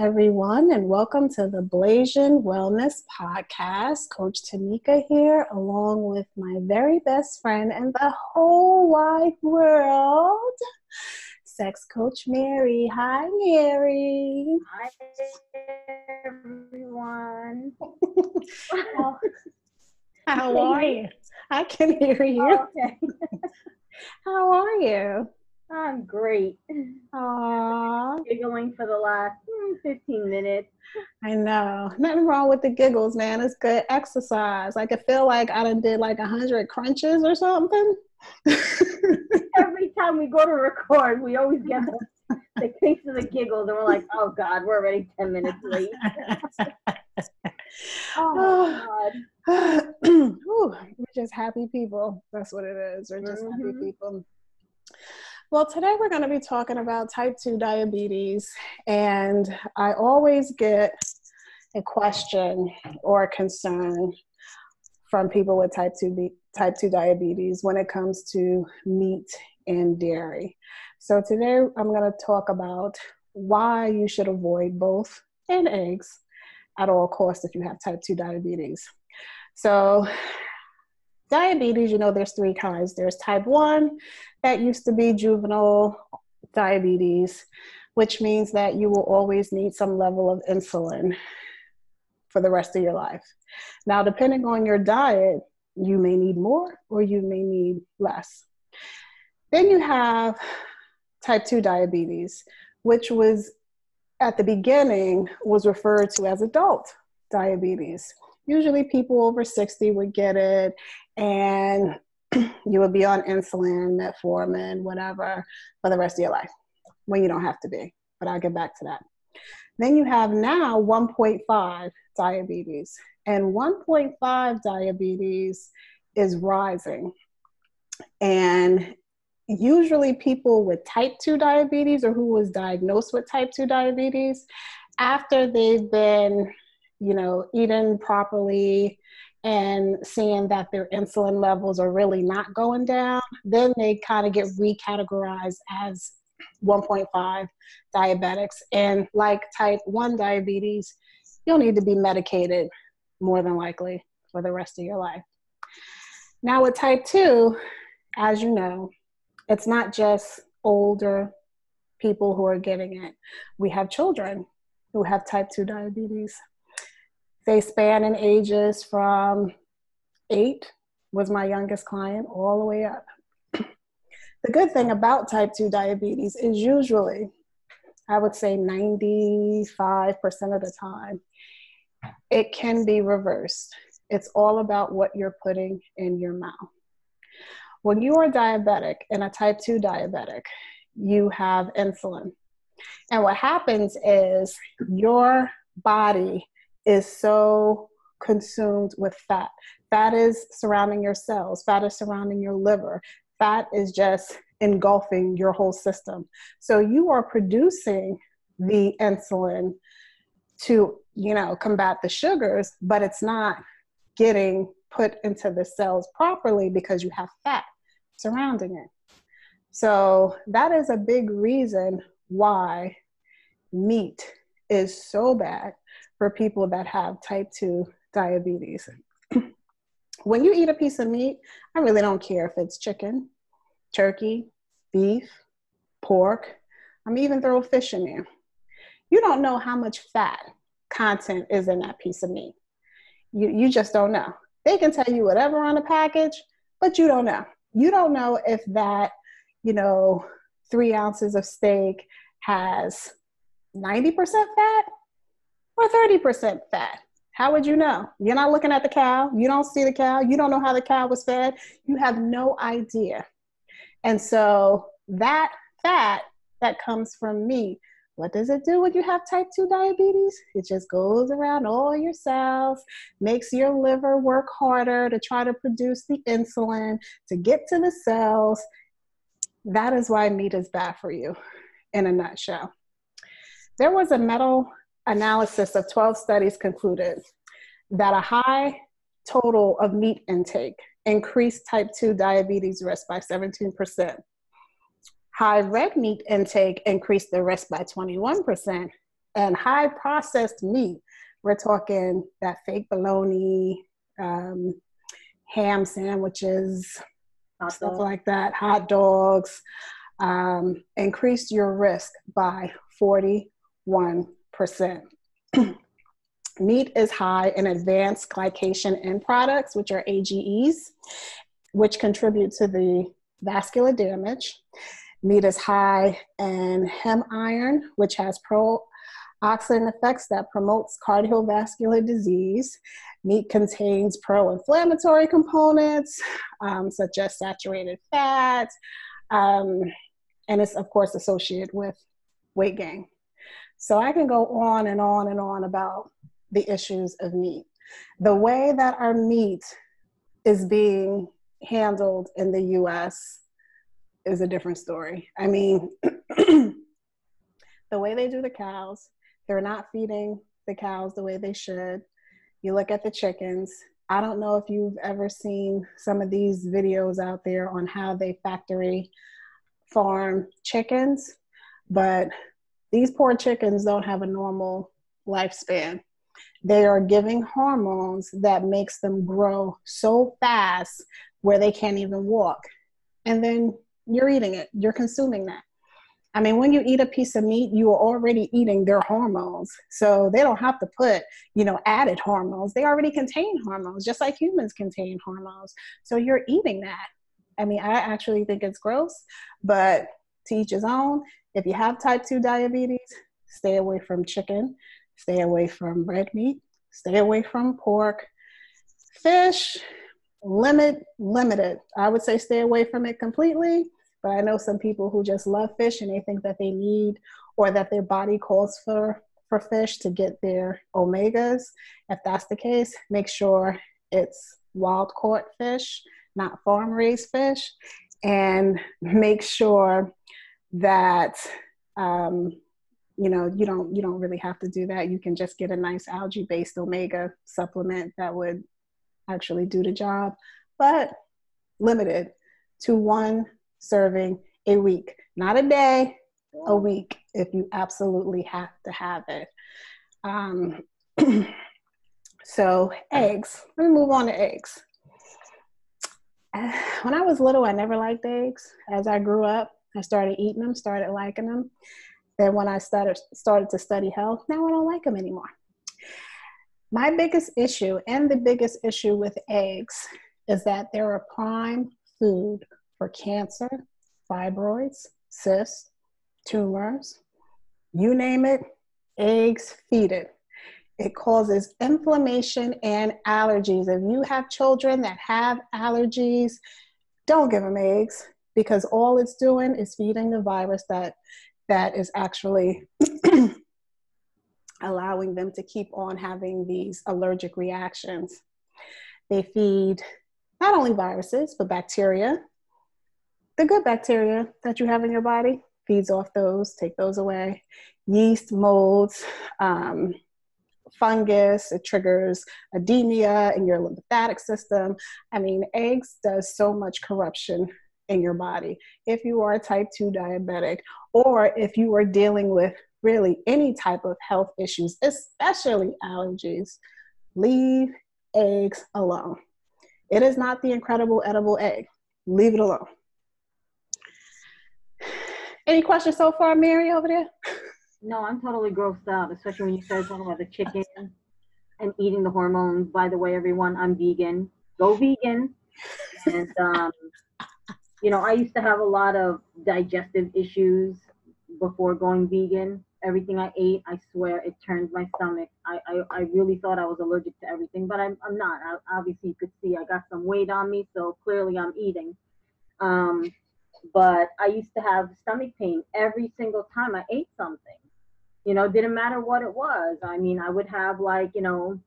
everyone, and welcome to the Blasian Wellness Podcast. Coach Tamika here, along with my very best friend and the whole wide world, Sex Coach Mary. Hi, Mary. Hi, everyone. how, how are you? I can hear you. Okay. How are you? I'm great. Aww. Giggling for the last mm, 15 minutes. I know. Nothing wrong with the giggles, man. It's good exercise. Like I feel like I done did like a hundred crunches or something. Every time we go to record, we always get the, the case of the giggles, and we're like, "Oh God, we're already 10 minutes late." oh God. Ooh, we're just happy people. That's what it is. We're just Mm-hmm. happy people. Well, today we're going to be talking about type 2 diabetes. And I always get a question or a concern from people with type 2, type 2 diabetes when it comes to meat and dairy. So today I'm going to talk about why you should avoid both and eggs at all costs if you have type 2 diabetes. So diabetes, you know, there's three kinds. There's type 1, that used to be juvenile diabetes, which means that you will always need some level of insulin for the rest of your life. Now, depending on your diet, you may need more or you may need less. Then you have type 2 diabetes, which was at the beginning was referred to as adult diabetes. Usually people over 60 would get it and you will be on insulin, metformin, whatever, for the rest of your life when you don't have to be. But I'll get back to that. Then you have now 1.5 diabetes, and 1.5 diabetes is rising. And usually, people with type 2 diabetes or who was diagnosed with type 2 diabetes, after they've been, you know, eating properly, and seeing that their insulin levels are really not going down, then they kind of get recategorized as 1.5 diabetics. And like type 1 diabetes, you'll need to be medicated more than likely for the rest of your life. Now, with type 2, as you know, it's not just older people who are getting it, we have children who have type 2 diabetes they span in ages from eight was my youngest client all the way up. The good thing about type 2 diabetes is usually i would say 95% of the time it can be reversed. It's all about what you're putting in your mouth. When you are diabetic and a type 2 diabetic you have insulin. And what happens is your body is so consumed with fat. Fat is surrounding your cells, fat is surrounding your liver, fat is just engulfing your whole system. So you are producing the insulin to, you know, combat the sugars, but it's not getting put into the cells properly because you have fat surrounding it. So that is a big reason why meat is so bad for people that have type 2 diabetes. when you eat a piece of meat, I really don't care if it's chicken, turkey, beef, pork. I'm even throw fish in there. You don't know how much fat content is in that piece of meat. You, you just don't know. They can tell you whatever on the package, but you don't know. You don't know if that, you know, three ounces of steak has 90% fat or 30% fat. How would you know? You're not looking at the cow. You don't see the cow. You don't know how the cow was fed. You have no idea. And so that fat that comes from meat, what does it do when you have type 2 diabetes? It just goes around all your cells, makes your liver work harder to try to produce the insulin to get to the cells. That is why meat is bad for you in a nutshell. There was a meta analysis of 12 studies concluded that a high total of meat intake increased type 2 diabetes risk by 17%. High red meat intake increased the risk by 21%, and high processed meat. We're talking that fake bologna, um, ham sandwiches, stuff like that, hot dogs, um, increased your risk by 41%. Meat is high in advanced glycation end products, which are AGEs, which contribute to the vascular damage. Meat is high in heme iron, which has pro-oxidant effects that promotes cardiovascular disease. Meat contains pro-inflammatory components, um, such as saturated fats, um, and it's of course associated with weight gain. So I can go on and on and on about the issues of meat. The way that our meat is being handled in the US is a different story. I mean, the way they do the cows, they're not feeding the cows the way they should. You look at the chickens. I don't know if you've ever seen some of these videos out there on how they factory farm chickens, but these poor chickens don't have a normal lifespan. They are giving hormones that makes them grow so fast where they can't even walk. And then you're eating it. You're consuming that. I mean when you eat a piece of meat you are already eating their hormones. So they don't have to put you know added hormones. They already contain hormones just like humans contain hormones. So you're eating that. I mean i actually think it's gross but to each his own if you have type 2 diabetes stay away from chicken Stay away from red meat. Stay away from pork. Fish, limit, limited. I would say stay away from it completely. But I know some people who just love fish and they think that they need or that their body calls for for fish to get their omegas. If that's the case, make sure it's wild caught fish, not farm raised fish, and make sure that um, you know you don't you don't really have to do that. You can just get a nice algae based omega supplement that would actually do the job but limited to one serving a week. Not a day a week if you absolutely have to have it. Um, so eggs. Let me move on to eggs. When i was little i never liked eggs. As i grew up i started eating them started liking them then when I started started to study health, now I don't like them anymore. My biggest issue and the biggest issue with eggs is that they're a prime food for cancer, fibroids, cysts, tumors, you name it, eggs feed it. It causes inflammation and allergies. If you have children that have allergies, don't give them eggs because all it's doing is feeding the virus that that is actually allowing them to keep on having these allergic reactions. They feed not only viruses, but bacteria. The good bacteria that you have in your body feeds off those, take those away. Yeast, molds, um, fungus, it triggers anemia in your lymphatic system. I mean, eggs does so much corruption in your body. If you are a type 2 diabetic, or if you are dealing with really any type of health issues, especially allergies, leave eggs alone. It is not the incredible edible egg. Leave it alone. Any questions so far, Mary, over there? No, I'm totally grossed out, especially when you started talking about the chicken and eating the hormones. By the way, everyone, I'm vegan. Go vegan. And um, you know, I used to have a lot of digestive issues before going vegan. Everything I ate, I swear, it turned my stomach. I, I, I really thought I was allergic to everything, but I'm, I'm not. I, obviously, you could see I got some weight on me, so clearly I'm eating. Um, but I used to have stomach pain every single time I ate something. You know, didn't matter what it was. I mean, I would have like, you know,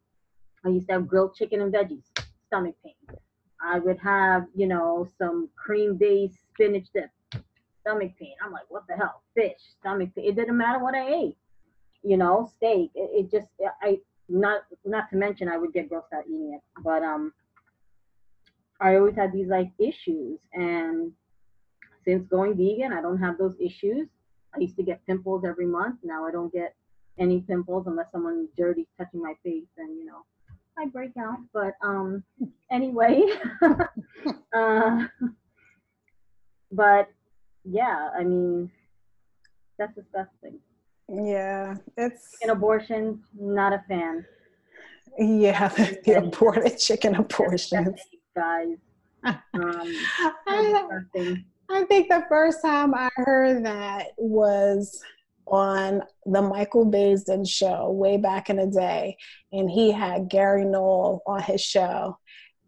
I used to have grilled chicken and veggies, stomach pain. I would have, you know, some cream based spinach dip, stomach pain. I'm like, what the hell? Fish, stomach pain. It didn't matter what I ate, you know, steak. It, it just, I, not, not to mention I would get grossed out eating it. But, um, I always had these like issues. And since going vegan, I don't have those issues. I used to get pimples every month. Now I don't get any pimples unless someone dirty touching my face, and you know, I break out. But um, anyway, uh, but yeah, I mean, that's disgusting. Yeah, it's an abortion. Not a fan. Yeah, the aborted chicken abortions, guys. Um, I, I think the first time I heard that was on the Michael Baisden show way back in the day, and he had Gary Null on his show.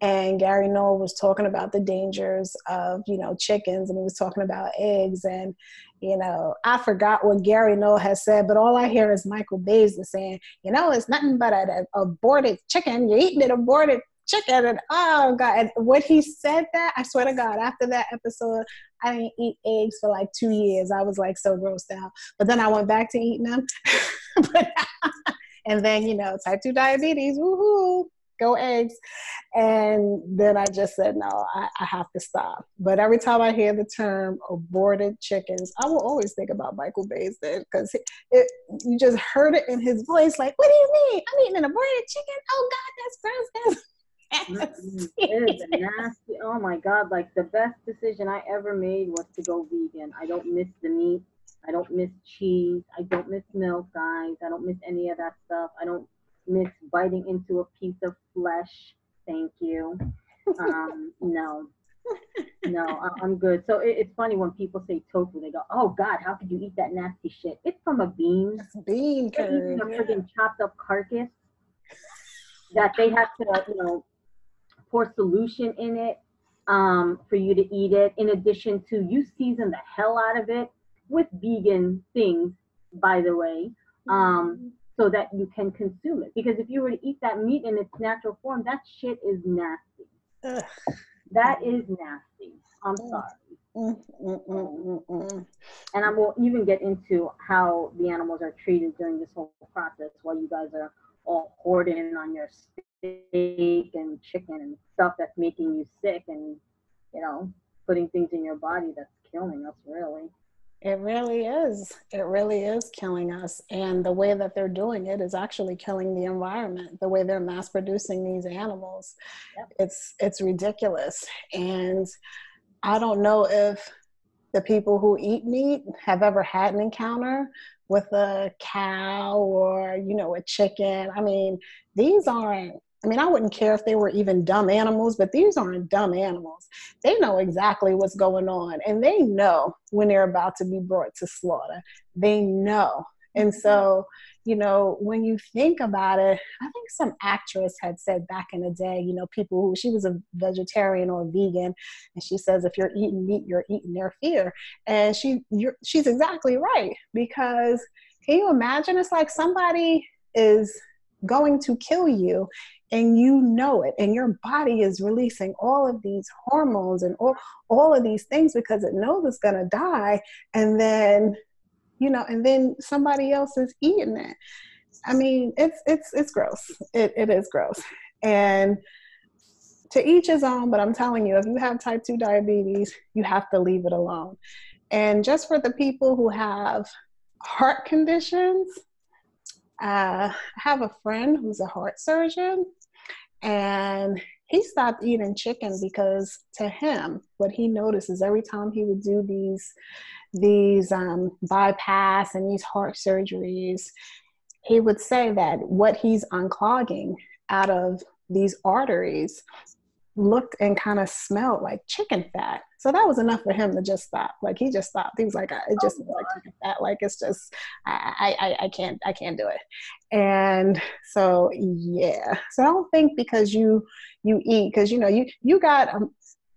And Gary Null was talking about the dangers of, you know, chickens, and he was talking about eggs. And, you know, I forgot what Gary Null has said, but all I hear is Michael Baisden saying, you know, it's nothing but an aborted chicken. You're eating an aborted chicken and oh god and when he said that i swear to god after that episode i didn't eat eggs for like two years. I was like so grossed out. But then i went back to eating them. And then you know type 2 diabetes woohoo go eggs. And then i just said no I, I have to stop. But every time i hear the term aborted chickens i will always think about michael Baisden because you just heard it in his voice like what do you mean? I'm eating an aborted chicken? Oh god that's gross that's it is nasty. Oh my god! Like the best decision I ever made was to go vegan. I don't miss the meat. I don't miss cheese. I don't miss milk, guys. I don't miss any of that stuff. I don't miss biting into a piece of flesh. Thank you. Um, no, no, I'm good. So it, it's funny when people say tofu, they go, "Oh God, how could you eat that nasty shit?" It's from a bean. It's bean curd. A friggin' chopped up carcass that they have to, you know, pour solution in it um, for you to eat it. In addition to, you season the hell out of it with vegan things, by the way, um, so that you can consume it. Because if you were to eat that meat in its natural form, that shit is nasty. Ugh. That is nasty. I'm mm. sorry. Mm, mm, mm, and I will even get into how the animals are treated during this whole process while you guys are all hoarding on your steak and chicken and stuff that's making you sick and you know putting things in your body that's killing us really. It really is. It really is killing us. And the way that they're doing it is actually killing the environment the way they're mass producing these animals. Yep. it's it's ridiculous. And i don't know if the people who eat meat have ever had an encounter with a cow or you know a chicken. I mean these aren't I mean, I wouldn't care if they were even dumb animals, but these aren't dumb animals. They know exactly what's going on and they know when they're about to be brought to slaughter. They know. And mm-hmm. so, you know, when you think about it, I think some actress had said back in the day, you know, people who she was a vegetarian or a vegan, and she says, if you're eating meat, you're eating their fear. And she, she's exactly right because can you imagine? It's like somebody is going to kill you and you know it and your body is releasing all of these hormones and all, all of these things because it knows it's going to die and then you know and then somebody else is eating it. I mean it's it's it's gross. It, it is gross. And to each his own but i'm telling you if you have type 2 diabetes you have to leave it alone. And just for the people who have heart conditions uh, I have a friend who's a heart surgeon, and he stopped eating chicken because to him, what he noticed is every time he would do these these um, bypass and these heart surgeries, he would say that what he's unclogging out of these arteries looked and kind of smelled like chicken fat. So that was enough for him to just stop. Like he just stopped. He was like, it just oh, like chicken fat. Like it's just, I, I, I can't, I can't do it. And so yeah. So I don't think because you you eat because you know you you got um,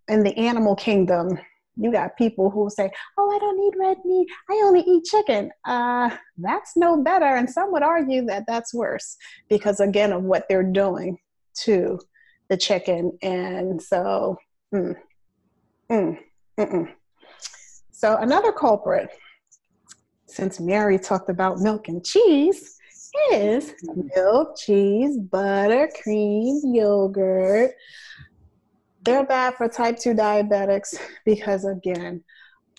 in the animal kingdom. You got people who say, "Oh, I don't need red meat. I only eat chicken." Uh, that's no better, and some would argue that that's worse because again of what they're doing to the chicken. And so, mm, mm, mm, so another culprit, since Mary talked about milk and cheese, is milk, cheese, butter, cream, yogurt. They're bad for type 2 diabetics because, again,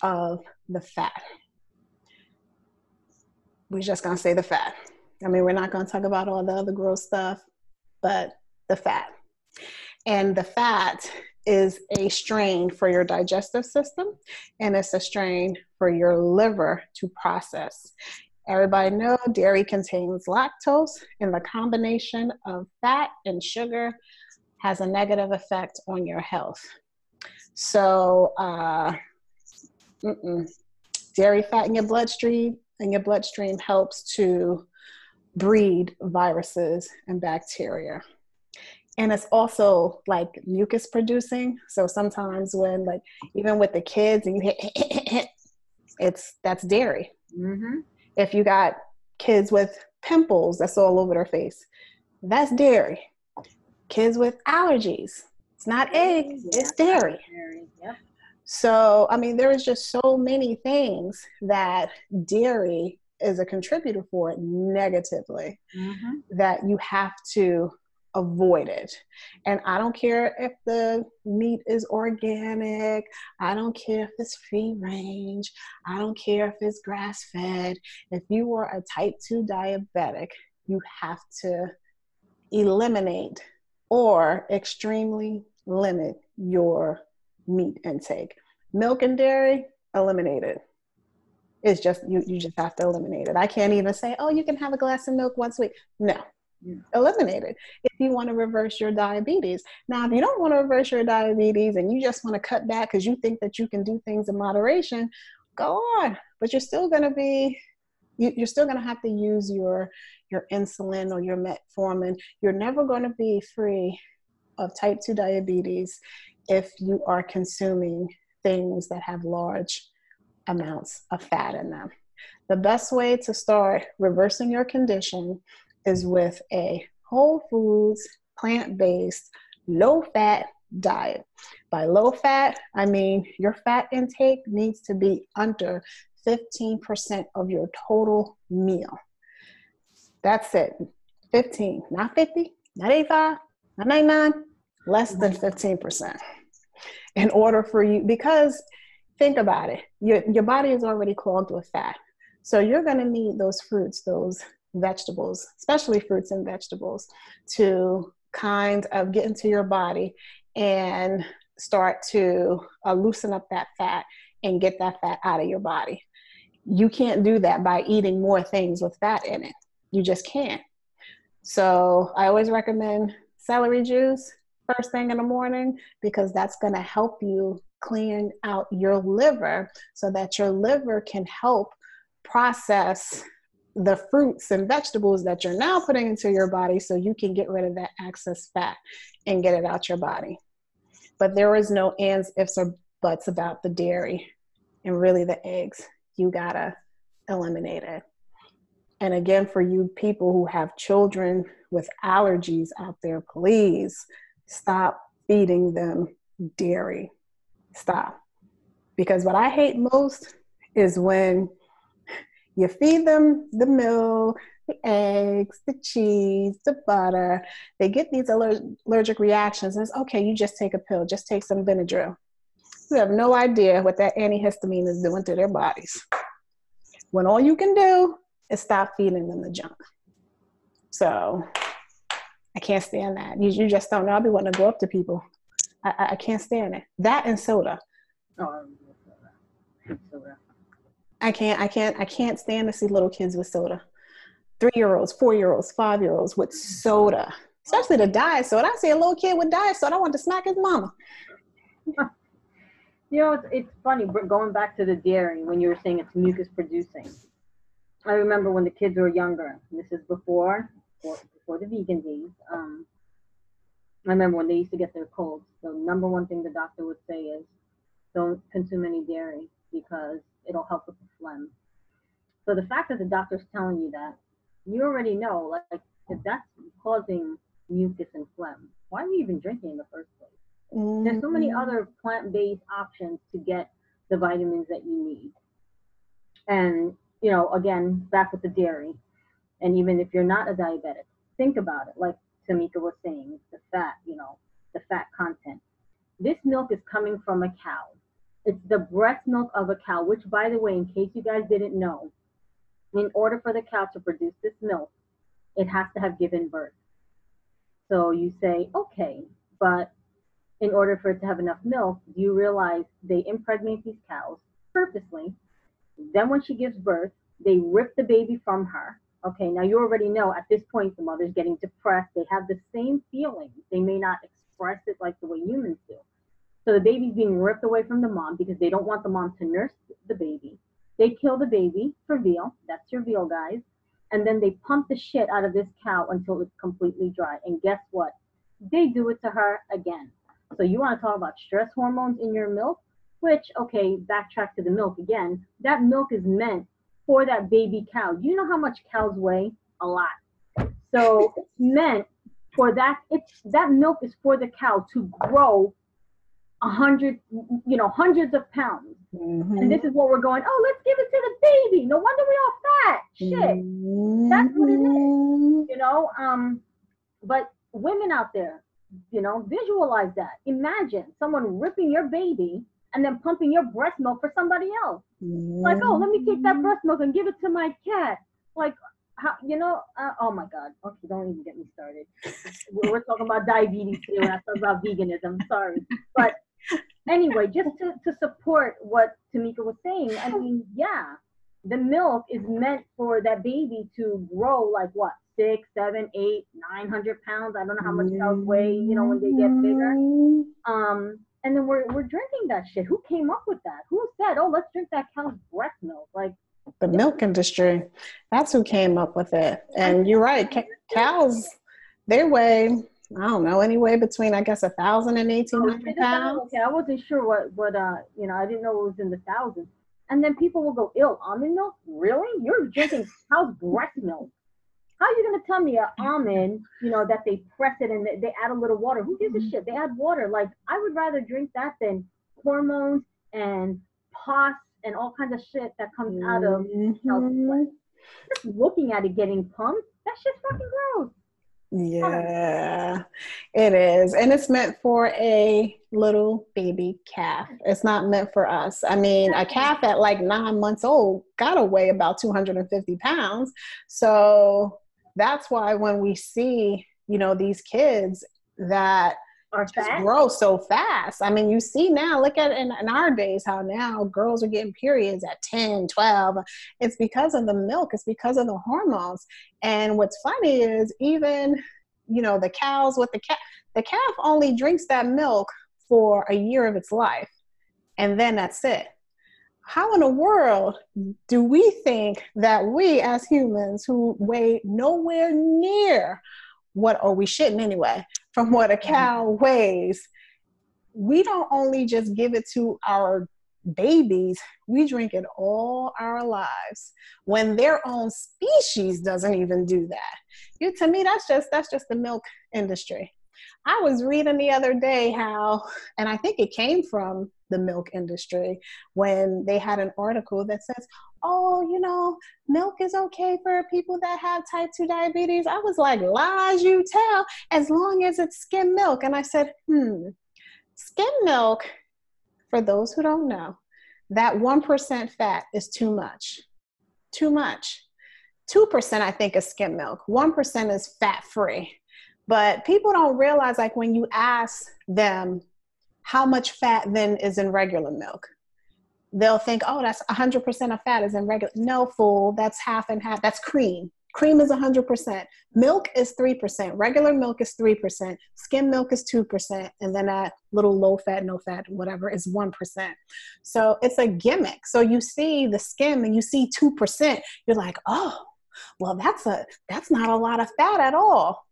of the fat. We're just going to say the fat. I mean, we're not going to talk about all the other gross stuff, but the fat. And the fat is a strain for your digestive system and it's a strain for your liver to process. Everybody know dairy contains lactose and the combination of fat and sugar has a negative effect on your health. So, uh, dairy fat in your bloodstream in your bloodstream helps to breed viruses and bacteria and it's also like mucus producing so sometimes when like even with the kids and you hit it's that's dairy mm-hmm. if you got kids with pimples that's all over their face that's dairy kids with allergies it's not eggs yeah. it's dairy. Yep. so i mean there is just so many things that dairy is a contributor for it negatively mm-hmm. that you have to avoid it. And I don't care if the meat is organic, I don't care if it's free range, I don't care if it's grass fed. If you are a type 2 diabetic, you have to eliminate or extremely limit your meat intake. Milk and dairy, eliminate it. It's just you you just have to eliminate it. I can't even say, oh, you can have a glass of milk once a week. No, eliminate it if you want to reverse your diabetes. Now, if you don't want to reverse your diabetes and you just want to cut back because you think that you can do things in moderation, go on. But you're still going to be, you're still going to have to use your your insulin or your metformin. You're never going to be free of type 2 diabetes if you are consuming things that have large amounts of fat in them. The best way to start reversing your condition is with a whole foods, plant based, low fat diet. By low fat, I mean your fat intake needs to be under 15% of your total meal. That's it. 15, not 50, not 85, not 99, less than 15%. In order for you, because think about it, your, your body is already clogged with fat. So you're going to need those fruits, those vegetables, especially fruits and vegetables, to kind of get into your body and start to uh, loosen up that fat and get that fat out of your body. You can't do that by eating more things with fat in it. You just can't. So I always recommend celery juice first thing in the morning because that's going to help you clean out your liver so that your liver can help process the fruits and vegetables that you're now putting into your body so you can get rid of that excess fat and get it out your body. But there is no ands, ifs, or buts about the dairy and really the eggs. You gotta eliminate it. And again, for you people who have children with allergies out there, please stop feeding them dairy. Stop. Because what I hate most is when you feed them the milk, the eggs, the cheese, the butter. They get these allergic reactions, and it's okay, you just take a pill, just take some Benadryl. You have no idea what that antihistamine is doing to their bodies. When all you can do is stop feeding them the junk. So I can't stand that. You, you just don't know. I'll be wanting to go up to people. I, I, I can't stand it. That and soda. Oh, soda. I can't, I can't, I can't stand to see little kids with soda. Three year olds, four year olds, five year olds with soda, especially the diet soda. I see a little kid with diet soda, I want to smack his mama. You know, it's, it's funny, going back to the dairy, when you were saying it's mucus producing. I remember when the kids were younger, this is before, before the vegan days. Um, I remember when they used to get their colds. The number one thing the doctor would say is, don't consume any dairy because it'll help with the phlegm. So the fact that the doctor's telling you that, you already know, like, if that's causing mucus and phlegm, why are you even drinking in the first place? Mm-hmm. There's so many mm-hmm. other plant-based options to get the vitamins that you need. And, you know, again, back with the dairy. And even if you're not a diabetic, think about it. Like Tamika was saying, the fat, you know, the fat content. This milk is coming from a cow. It's the breast milk of a cow, which, by the way, in case you guys didn't know, in order for the cow to produce this milk, it has to have given birth. So you say, okay, but in order for it to have enough milk, do you realize they impregnate these cows purposely? Then when she gives birth, they rip the baby from her. Okay, now you already know at this point the mother's getting depressed. They have the same feelings. They may not express it like the way humans do. So the baby's being ripped away from the mom because they don't want the mom to nurse the baby. They kill the baby for veal. That's your veal, guys. And then they pump the shit out of this cow until it's completely dry. And guess what? They do it to her again. So you want to talk about stress hormones in your milk? Which, okay, backtrack to the milk again. That milk is meant for that baby cow. You know how much cows weigh? A lot. So it's meant for that. It's that milk is for the cow to grow a hundred, you know, hundreds of pounds. Mm-hmm. And this is what we're going. Oh, let's give it to the baby. No wonder we all fat. Shit, mm-hmm. that's what it is. Mm-hmm. You know. Um, but women out there, you know, visualize that. Imagine someone ripping your baby and then pumping your breast milk for somebody else. Mm-hmm. Like, oh, let me take that breast milk and give it to my cat. Like, how, you know, uh, oh my God. Okay, don't even get me started. we're, we're talking about diabetes today when I talk about veganism. Sorry. But anyway, just to, to support what Tamika was saying, I mean, yeah, the milk is meant for that baby to grow like what, six, seven, eight, nine hundred pounds. I don't know how much cows weigh, you know, when they get bigger. Um, and then we're we're drinking that shit. Who came up with that? Who said, "Oh, let's drink that cow's breast milk"? Like the milk industry. That's who came up with it. And you're right, cows they weigh I don't know anyway between I guess a thousand and eighteen hundred oh, pounds. Okay, I wasn't sure what what uh you know I didn't know it was in the thousands. And then people will go, "Ill almond milk? Really? You're drinking cow's breast milk?" How are you going to tell me an almond, you know, that they press it and they, they add a little water? Who gives a mm-hmm. shit? They add water. Like, I would rather drink that than hormones and pus and all kinds of shit that comes out of mm-hmm. Just looking at it getting pumped, that shit's fucking gross. Yeah, it is. And it's meant for a little baby calf. It's not meant for us. I mean, a calf at like nine months old gotta weigh about 250 pounds. So that's why when we see, you know, these kids that are just fast. grow so fast. I mean, you see now, look at in, in our days how now girls are getting periods at 10, 12. It's because of the milk, it's because of the hormones. And what's funny is even, you know, the cows with the calf, the calf only drinks that milk for a year of its life. And then that's it how in the world do we think that we as humans who weigh nowhere near what or we shouldn't anyway from what a cow weighs we don't only just give it to our babies we drink it all our lives. When their own species doesn't even do that. You to me that's just that's just the milk industry i was reading the other day how and i think it came from the milk industry when they had an article that says, oh, you know, milk is okay for people that have type 2 diabetes. I was like, lies you tell, as long as it's skim milk. And I said, hmm, skim milk, for those who don't know, that 1% fat is too much. Too much. 2% I think is skim milk. 1% is fat free. But people don't realize like when you ask them how much fat then is in regular milk? They'll think, oh, that's 100% of fat is in regular. No, fool, that's half and half. That's cream. Cream is 100%. Milk is 3%. Regular milk is 3%. Skim milk is 2%. And then that little low fat, no fat, whatever is 1%. So it's a gimmick. So you see the skim and you see 2%. You're like, oh, well, that's a that's not a lot of fat at all.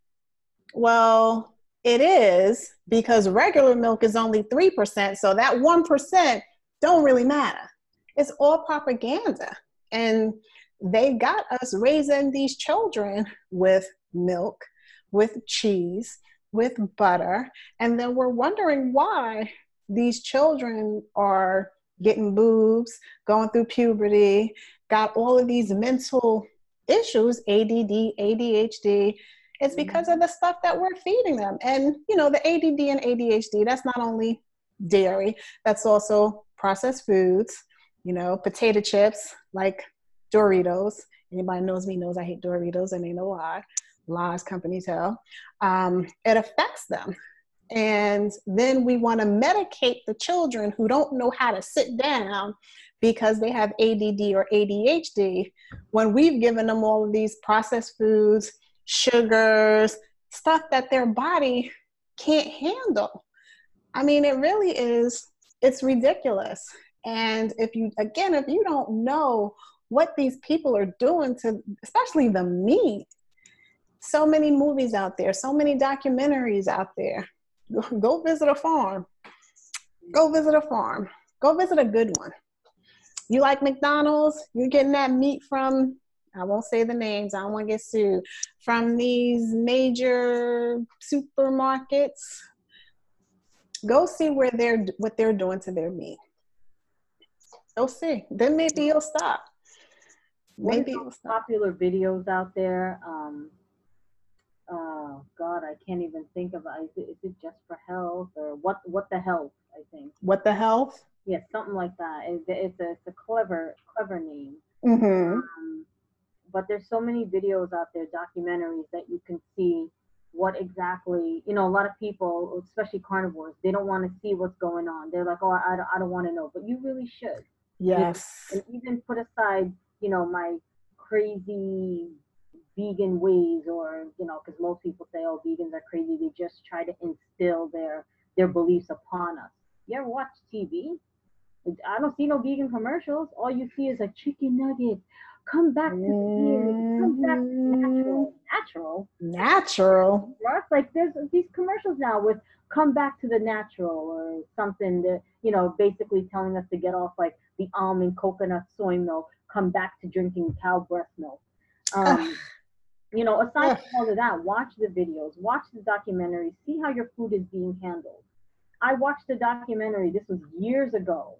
Well, it is because regular milk is only 3%. So that 1% don't really matter. It's all propaganda. And they got us raising these children with milk, with cheese, with butter. And then we're wondering why these children are getting boobs, going through puberty, got all of these mental issues ADD, ADHD, it's because of the stuff that we're feeding them. And, you know, the ADD and ADHD, that's not only dairy, that's also processed foods, you know, potato chips like Doritos. Anybody knows me knows I hate Doritos and they know why. lies company tell, um, it affects them. And then we want to medicate the children who don't know how to sit down because they have ADD or ADHD when we've given them all of these processed foods, sugars, stuff that their body can't handle. I mean, it really is, it's ridiculous. And if you, again, if you don't know what these people are doing to, especially the meat, so many movies out there, so many documentaries out there. Go visit a farm. Go visit a farm. Go visit a good one. You like McDonald's? You're getting that meat from, I won't say the names, I don't want to get sued, from these major supermarkets. Go see where they're what they're doing to their meat. Go see. Then maybe you'll stop. Maybe you'll stop. popular videos out there. Um, oh God, I can't even think of it. Is, it. is it just for health or what? What the health? I think. What the health? Yeah, something like that. It's, it's a it's a clever clever name. Mm-hmm. Um, but there's so many videos out there, documentaries that you can see what exactly you know a lot of people especially carnivores they don't want to see what's going on. They're like oh i, don't, I don't want to know but you really should. Yes. and, and even put aside you know my crazy vegan ways or you know because most people say oh vegans are crazy they just try to instill their their beliefs upon us. You ever watch tv i don't see no vegan commercials. All you see is a chicken nugget come back to mm-hmm. come back natural natural natural right like there's these commercials now with come back to the natural or something that you know basically telling us to get off like the almond coconut soy milk come back to drinking cow breast milk um, you know, aside from all of that, watch the videos, watch the documentary, see how your food is being handled. I watched the documentary. This was years ago.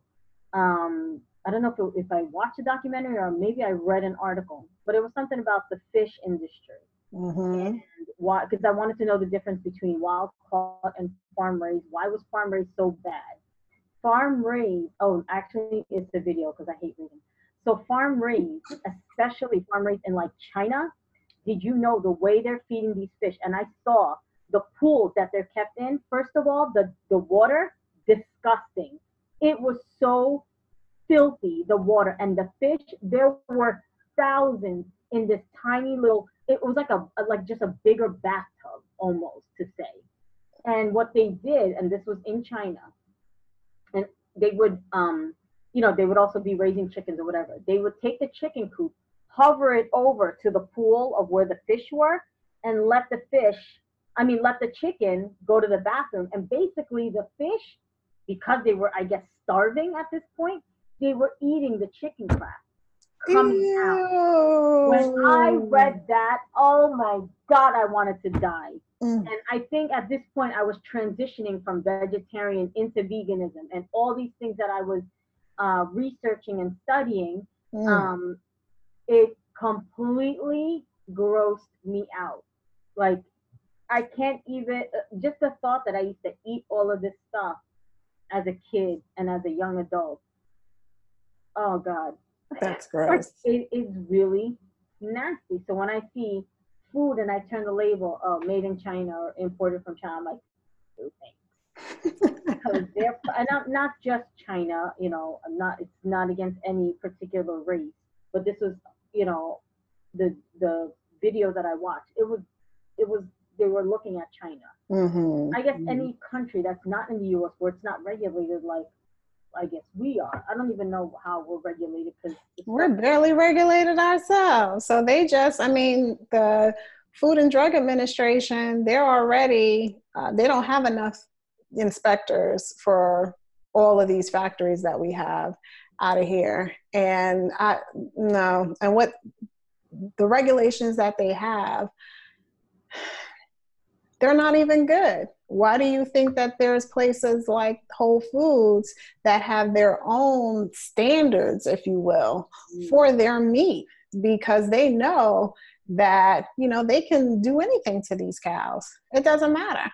Um, I don't know if, it, if I watched a documentary or maybe I read an article, but it was something about the fish industry. Mm-hmm. And why? Because I wanted to know the difference between wild caught and farm raised. Why was farm raised so bad? Farm raised. Oh, actually, it's the video because I hate reading. So farm raised, especially farm raised in like China, did you know the way they're feeding these fish? And I saw the pools that they're kept in. First of all, the, the water, disgusting. It was so filthy, the water. And the fish, there were thousands in this tiny little, it was like a like just a bigger bathtub almost to say. And what they did, and this was in China, and they would um, you know, they would also be raising chickens or whatever. They would take the chicken coop hover it over to the pool of where the fish were and let the fish, I mean, let the chicken go to the bathroom. And basically, the fish, because they were, I guess, starving at this point, they were eating the chicken crap coming Ew. out. When I read that, oh my God, I wanted to die. Mm. And I think at this point, I was transitioning from vegetarian into veganism and all these things that I was uh, researching and studying. Mm. Um, it completely grossed me out. Like, I can't even, uh, just the thought that I used to eat all of this stuff as a kid and as a young adult. Oh, God. That's gross. It is really nasty. So when I see food and I turn the label, oh, made in China or imported from China, I'm like, oh, thanks. because they're, and not, not just China, you know, I'm not, it's not against any particular race, but this was you know, the the video that I watched, it was it was they were looking at China. Mm-hmm. I guess mm-hmm. any country that's not in the U.S. where it's not regulated like I guess we are. I don't even know how we're regulated because we're barely regulated ourselves. So they just, I mean, the Food and Drug Administration, they're already, uh, they don't have enough inspectors for all of these factories that we have out of here. And I no, and what the regulations that they have, they're not even good. Why do you think that there's places like Whole Foods that have their own standards, if you will, mm. for their meat? Because they know that, you know, they can do anything to these cows. It doesn't matter.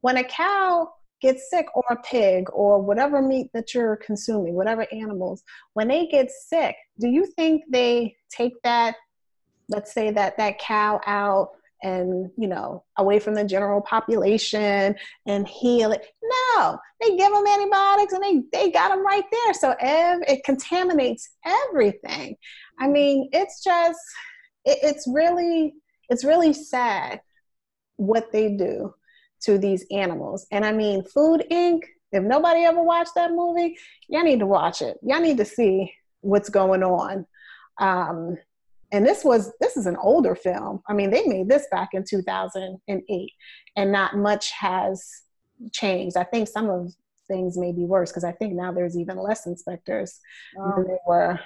When a cow gets sick or a pig or whatever meat that you're consuming, whatever animals, when they get sick, do you think they take that, let's say that that cow out and you know away from the general population and heal it. No they give them antibiotics and they they got them right there. So ev- it contaminates everything. I mean it's just it, it's really it's really sad what they do to these animals. And i mean food inc if nobody ever watched that movie y'all need to watch it. Y'all need to see what's going on. Um, and this was this is an older film. I mean they made this back in 2008 and not much has changed. I think some of things may be worse because i think now there's even less inspectors um, than there were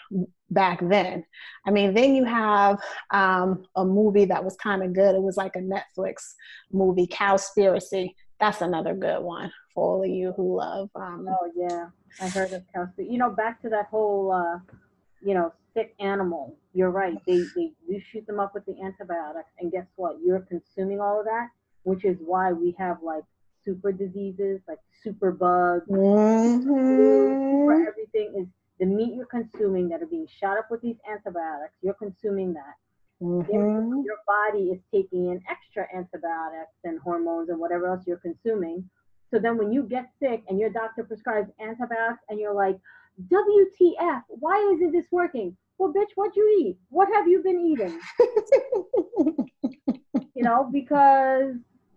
back then. I mean then you have um, a movie that was kind of good. It was like a netflix movie cowspiracy. That's another good one for all of you who love um, oh yeah. I heard of cowspiracy you know back to that whole uh, you know sick animal. You're right. They they you shoot them up with the antibiotics, and guess what? You're consuming all of that, which is why we have like super diseases, like super bugs, mm-hmm. everything is the meat you're consuming that are being shot up with these antibiotics. You're consuming that. Mm-hmm. Your body is taking in extra antibiotics and hormones and whatever else you're consuming. So then when you get sick and your doctor prescribes antibiotics and you're like, WTF, why isn't this working? Well, bitch, what you eat? What have you been eating? you know, because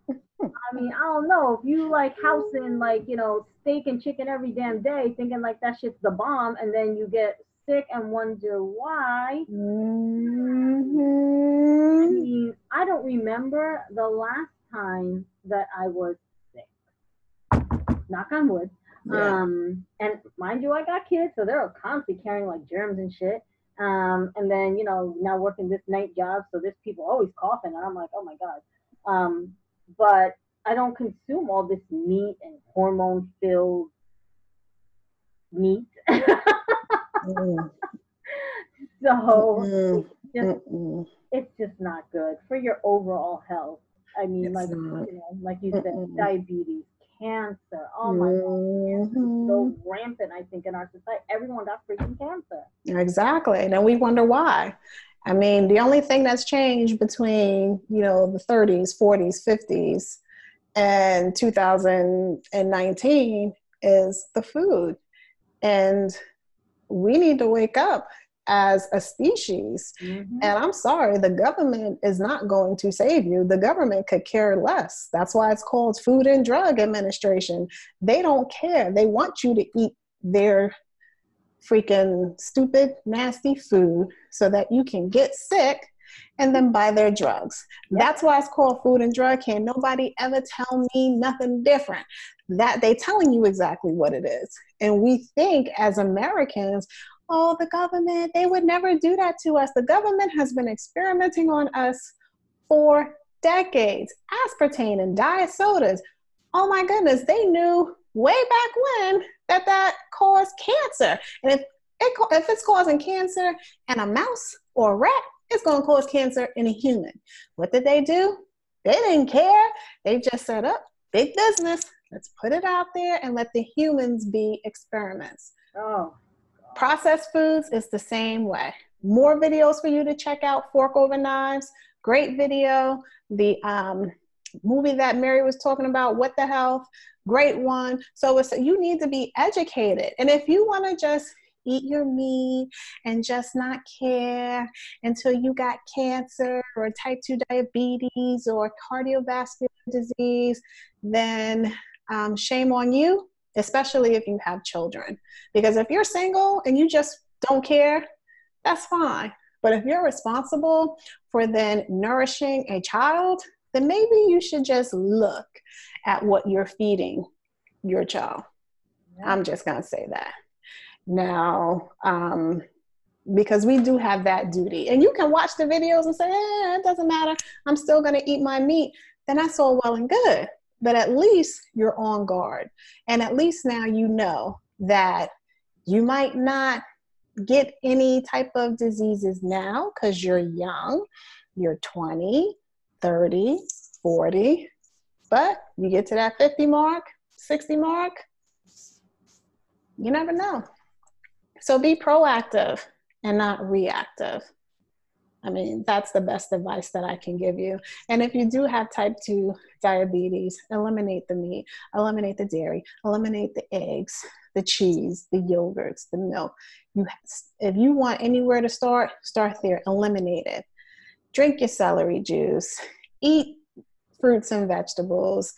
I mean, I don't know if you like housing like you know steak and chicken every damn day, thinking like that shit's the bomb, and then you get sick and wonder why. Mm-hmm. I mean, I don't remember the last time that I was sick. Knock on wood. Yeah. Um, and mind you, I got kids, so they're constantly carrying like germs and shit. Um, and then, you know, now working this night job, so there's people always coughing, and I'm like, oh my God. Um, but I don't consume all this meat and hormone filled meat. mm. So mm just, it's just not good for your overall health. I mean, it's like not. you know, like you said, Mm-mm. diabetes, cancer. Oh my mm-hmm. God, so rampant. I think in our society, everyone got freaking cancer. Exactly, and then we wonder why. I mean, the only thing that's changed between you know the 30s, 40s, 50s, and 2019 is the food, and we need to wake up as a species. Mm-hmm. And I'm sorry, the government is not going to save you. The government could care less. That's why it's called Food and Drug Administration. They don't care. They want you to eat their freaking stupid, nasty food so that you can get sick and then buy their drugs. Yep. That's why it's called food and drug. Can nobody ever tell me nothing different? That they telling you exactly what it is. And we think as Americans, oh, the government, they would never do that to us. The government has been experimenting on us for decades. Aspartame and diet sodas. Oh my goodness, they knew way back when that that caused cancer. And if, it, if it's causing cancer in a mouse or a rat, it's going to cause cancer in a human. What did they do? They didn't care. They just set up oh, big business. Let's put it out there and let the humans be experiments. Oh, Processed foods is the same way. More videos for you to check out Fork Over Knives. Great video. The um, movie that Mary was talking about, What the Health, great one. So it's, you need to be educated. And if you want to just eat your meat and just not care until you got cancer or type 2 diabetes or cardiovascular disease, then um, shame on you especially if you have children. Because if you're single and you just don't care, that's fine. But if you're responsible for then nourishing a child, then maybe you should just look at what you're feeding your child. Yeah. I'm just going to say that. Now, um, because we do have that duty. And you can watch the videos and say, eh, it doesn't matter. I'm still going to eat my meat. Then that's all well and good but at least you're on guard. And at least now you know that you might not get any type of diseases now because you're young, you're 20, 30, 40, but you get to that 50 mark, 60 mark, you never know. So be proactive and not reactive. I mean, that's the best advice that I can give you. And if you do have type 2 diabetes, eliminate the meat, eliminate the dairy, eliminate the eggs, the cheese, the yogurts, the milk. You if you want anywhere to start, start there, eliminate it. Drink your celery juice, eat fruits and vegetables,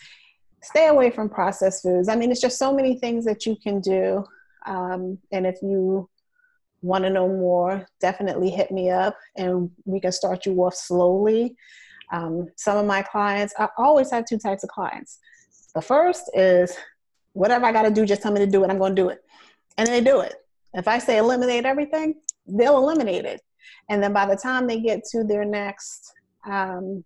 stay away from processed foods. I mean, it's just so many things that you can do. Um, and if you want to know more, definitely hit me up and we can start you off slowly. Um, some of my clients, I always have two types of clients. The first is whatever I got to do, just tell me to do it, I'm going to do it. And they do it. If I say eliminate everything, they'll eliminate it. And then by the time they get to their next um,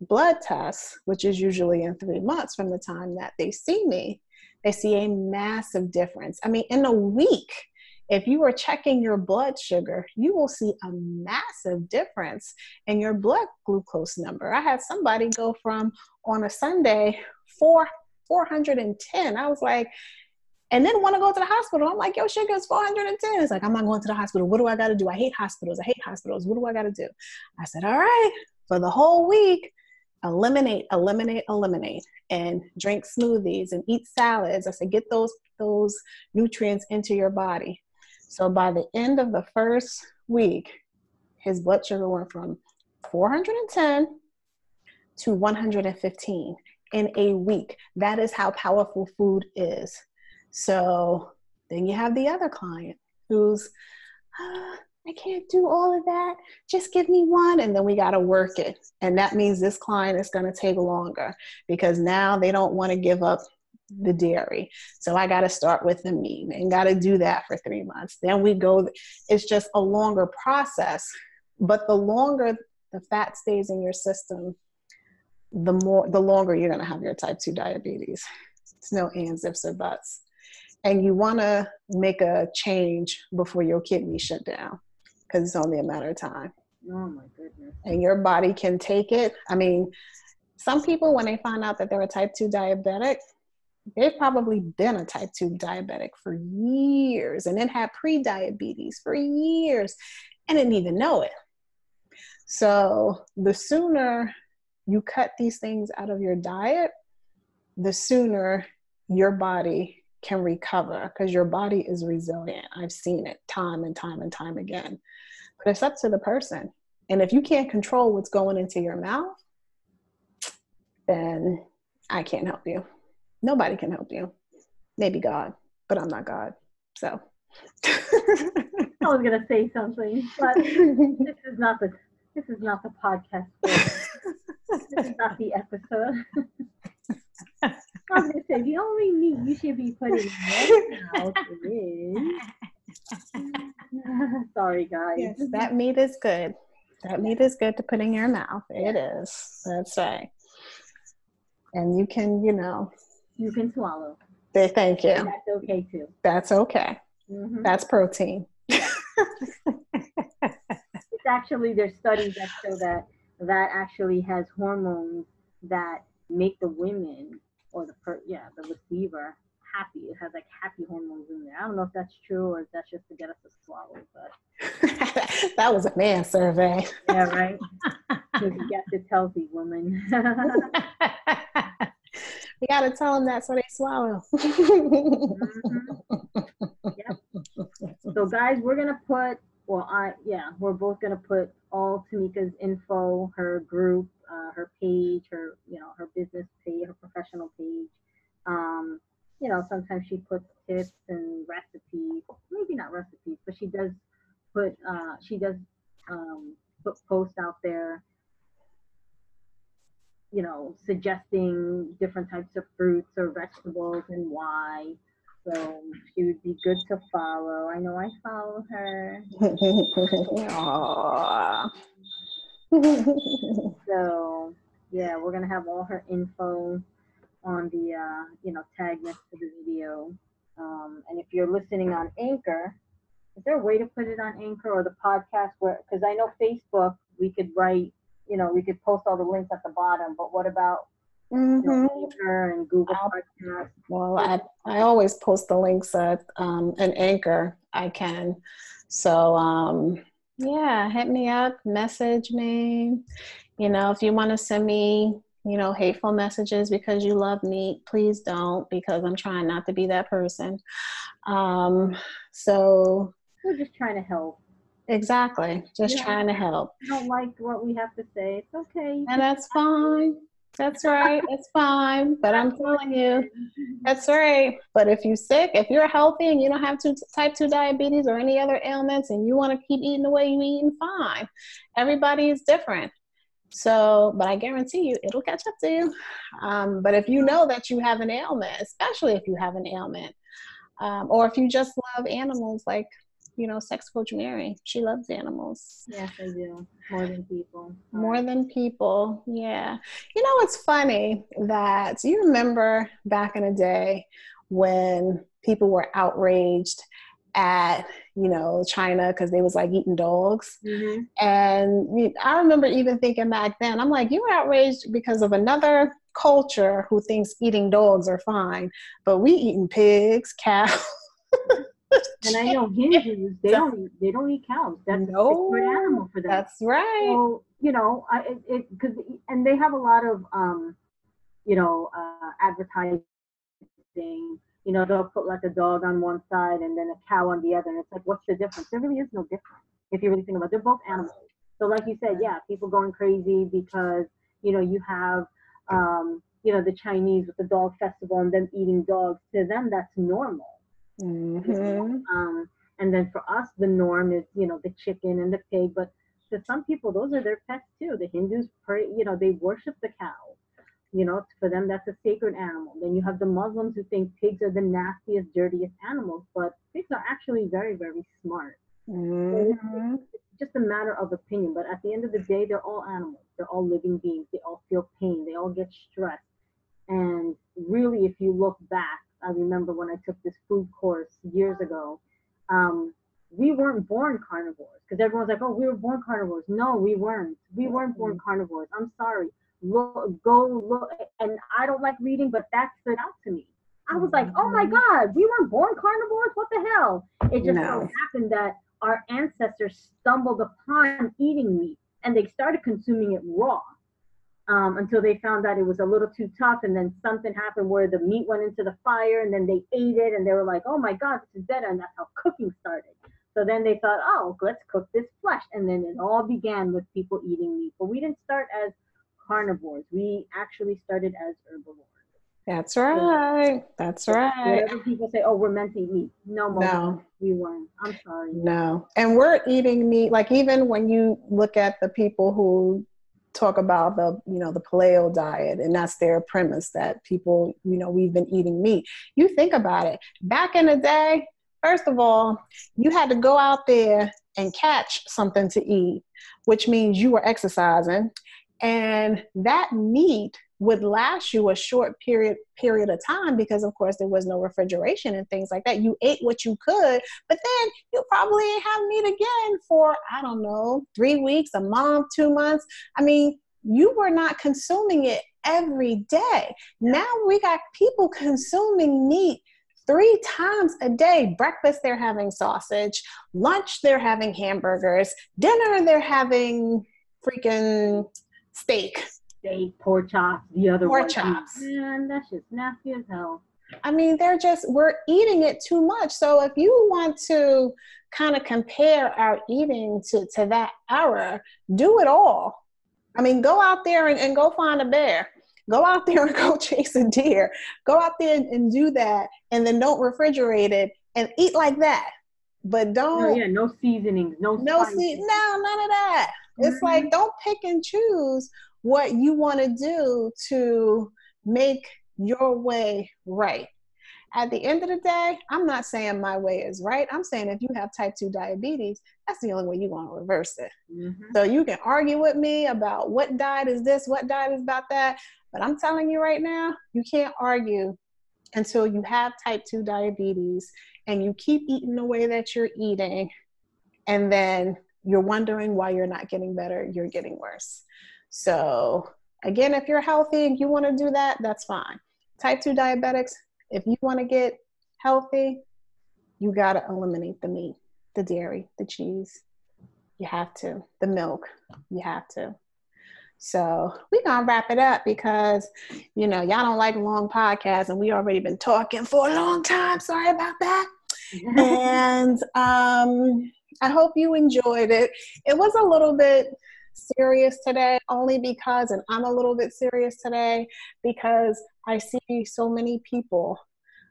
blood test, which is usually in three months from the time that they see me, they see a massive difference. I mean, in a week, if you are checking your blood sugar, you will see a massive difference in your blood glucose number. I had somebody go from on a Sunday four 410. I was like, and then want to go to the hospital. I'm like, yo, sugar is 410. It's like, I'm not going to the hospital. What do I got to do? I hate hospitals. I hate hospitals. What do I got to do? I said, all right, for the whole week, eliminate, eliminate, eliminate, and drink smoothies and eat salads. I said, get those those nutrients into your body. So by the end of the first week, his blood sugar went from 410 to 115 in a week. That is how powerful food is. So then you have the other client who's, ah, I can't do all of that. Just give me one. And then we got to work it. And that means this client is going to take longer because now they don't want to give up the dairy. So I got to start with the meat and got to do that for three months. Then we go, it's just a longer process. But the longer the fat stays in your system, the more, the longer you're going to have your type 2 diabetes. It's no ands, ifs, or buts. And you want to make a change before your kidneys shut down because it's only a matter of time. Oh my goodness. And your body can take it. I mean, some people, when they find out that they're a type 2 diabetic, they've probably been a type 2 diabetic for years and then had pre-diabetes for years and didn't even know it. So the sooner you cut these things out of your diet the sooner your body can recover because your body is resilient. I've seen it time and time and time again. But it's up to the person. And if you can't control what's going into your mouth then i can't help you Nobody can help you. Maybe God, but I'm not God. So. I was gonna say something, but this is not the this is not the podcast. this is not the episode. I was gonna say the only meat you should be putting in your mouth is. Sorry, guys. Yes, that meat is good. That meat is good to put in your mouth. It is. That's right. And you can, you know, you can swallow. They thank you. And that's okay too. That's okay. Mm-hmm. That's protein. it's actually there's studies that show that that actually has hormones that make the women or the per, yeah the receiver happy. It has like happy hormones in there. I don't know if that's true or if that's just to get us to swallow, but that was a man survey. yeah, right. Because you get this healthy woman. You got to tell them that so they swallow. mm-hmm. yep. So, guys, we're gonna put. Well, I yeah, we're both gonna put all Tamika's info, her group, uh, her page, her you know her business page, her professional page. Um, you know, sometimes she puts tips and recipes. Maybe not recipes, but she does put. Uh, she does um, put posts out there you know, suggesting different types of fruits or vegetables and why. So she would be good to follow. I know I follow her. so yeah, we're gonna have all her info on the uh, you know tag next to the video. Um, and if you're listening on Anchor, is there a way to put it on Anchor or the podcast where? Because I know Facebook, we could write you know, we could post all the links at the bottom, but what about mm-hmm. you know, Anchor and Google Podcasts? Well, I, I always post the links at um, an Anchor. I can. So, um, Yeah, hit me up, message me. You know, if you want to send me, you know, hateful messages because you love me, please don't because I'm trying not to be that person. Um, so we're just trying to help. Exactly. Just yeah. trying to help. I don't like what we have to say. It's okay. And that's fine. That's right. It's fine. But I'm telling you, that's right. But if you're sick, if you're healthy and you don't have two, type 2 diabetes or any other ailments and you want to keep eating the way you're eating, fine. Everybody is different. So, but I guarantee you, it'll catch up to you. Um, but if you know that you have an ailment, especially if you have an ailment, um, or if you just love animals like you know, sex coach Mary. She loves animals. Yes, I do. More than people. More than people. Yeah. You know, it's funny that you remember back in the day when people were outraged at you know China because they was like eating dogs, mm-hmm. and I remember even thinking back then, I'm like, you were outraged because of another culture who thinks eating dogs are fine, but we eating pigs, cows. and I know Hindus, they don't they don't eat cows. That's no, a animal for them. That's right. So you know, I it because and they have a lot of um, you know, uh, advertising. You know, they'll put like a dog on one side and then a cow on the other, and it's like, what's the difference? There really is no difference if you really think about. it. They're both animals. So, like you said, yeah, people going crazy because you know you have um, you know the Chinese with the dog festival and them eating dogs. To them, that's normal Mm-hmm. Um, and then for us, the norm is, you know, the chicken and the pig. But to some people, those are their pets too. The Hindus pray, you know, they worship the cow. You know, for them, that's a sacred animal. Then you have the Muslims who think pigs are the nastiest, dirtiest animals, but pigs are actually very, very smart. Mm-hmm. it's just a matter of opinion. But at the end of the day, they're all animals. They're all living beings. They all feel pain. They all get stressed. And really, if you look back, I remember when I took this food course years ago. Um, we weren't born carnivores because everyone's like, oh, we were born carnivores. No, we weren't. We weren't born carnivores. I'm sorry. Look, go look. And I don't like reading, but that stood out to me. I was like, oh my mm-hmm. God, we weren't born carnivores? What the hell? It just no. so happened that our ancestors stumbled upon eating meat and they started consuming it raw um, until they found out it was a little too tough. And then something happened where the meat went into the fire and then they ate it and they were like, oh my God, this is better. And that's how cooking started. So then they thought, oh, let's cook this flesh. And then it all began with people eating meat. But we didn't start as carnivores, we actually started as herbivores. That's right. That's right. Whenever people say, "Oh, we're meant to eat meat," no, no, we weren't. I'm sorry. No, and we're eating meat. Like even when you look at the people who talk about the you know the paleo diet and that's their premise that people you know we've been eating meat. You think about it. Back in the day first of all you had to go out there and catch something to eat which means you were exercising and that meat would last you a short period period of time because of course there was no refrigeration and things like that you ate what you could but then you probably have meat again for i don't know three weeks a month two months i mean you were not consuming it every day now we got people consuming meat three times a day. Breakfast, they're having sausage. Lunch, they're having hamburgers. Dinner, they're having freaking steak steak, pork chops, the other pork chops. Man, that's just nasty as hell. I mean, they're just we're eating it too much. So if you want to kind of compare our eating to, to that era, do it all. I mean, go out there and, and go find a bear. Go out there and go chase a deer. Go out there and, and do that and then don't refrigerate it and eat like that. But don't oh, yeah, no seasonings, no no see no none of that. Mm-hmm. It's like don't pick and choose what you want to do to make your way right. At the end of the day, I'm not saying my way is right. I'm saying if you have type 2 diabetes, that's the only way you're going to reverse it. Mm-hmm. So you can argue with me about what diet is this, what diet is about that. But I'm telling you right now, you can't argue until you have type 2 diabetes and you keep eating the way that you're eating. And then you're wondering why you're not getting better, you're getting worse. So, again, if you're healthy and you want to do that, that's fine. Type 2 diabetics, if you want to get healthy, you got to eliminate the meat, the dairy, the cheese. You have to. The milk, you have to. So we're gonna wrap it up because you know y'all don't like long podcasts and we already been talking for a long time. Sorry about that. and um, I hope you enjoyed it. It was a little bit serious today, only because, and I'm a little bit serious today because I see so many people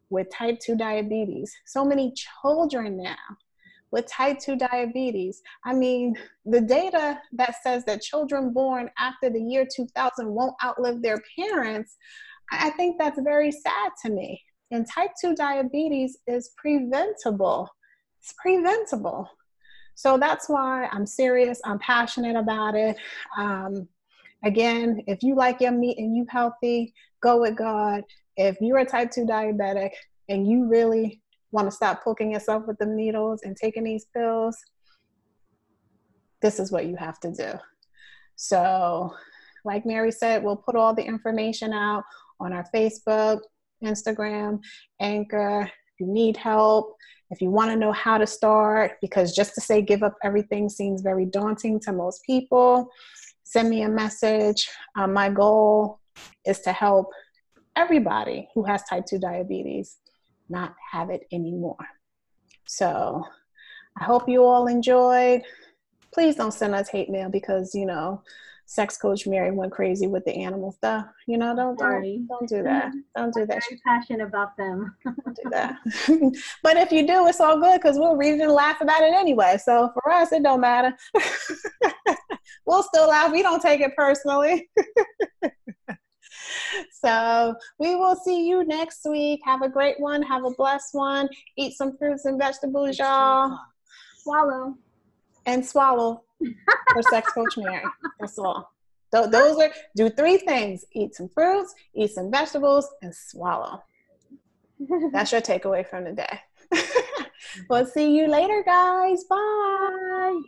with type 2 diabetes, so many children now with type 2 diabetes. I mean, the data that says that children born after the year 2000 won't outlive their parents, I think that's very sad to me. And type 2 diabetes is preventable. It's preventable. So that's why I'm serious. I'm passionate about it. Um, again, if you like your meat and you healthy, go with God. If you're a type 2 diabetic and you really want to stop poking yourself with the needles and taking these pills, this is what you have to do. So, like Mary said, we'll put all the information out on our Facebook, Instagram, Anchor. If you need help, if you want to know how to start, because just to say give up everything seems very daunting to most people, send me a message. Um, my goal is to help everybody who has type 2 diabetes not have it anymore. So I hope you all enjoyed. Please don't send us hate mail because, you know, sex coach Mary went crazy with the animal stuff. You know, don't don't, don't do mm-hmm. that. Don't do that. I'm passionate about them. don't do that. but if you do, it's all good because we'll read it and laugh about it anyway. So for us, it don't matter. we'll still laugh. We don't take it personally. so we will see you next week. Have a great one. Have a blessed one. Eat some fruits and vegetables, y'all. Swallow. And swallow for Sex Coach Mary. That's all. So those are do three things: eat some fruits, eat some vegetables, and swallow. That's your takeaway from the day. we'll see you later, guys. Bye.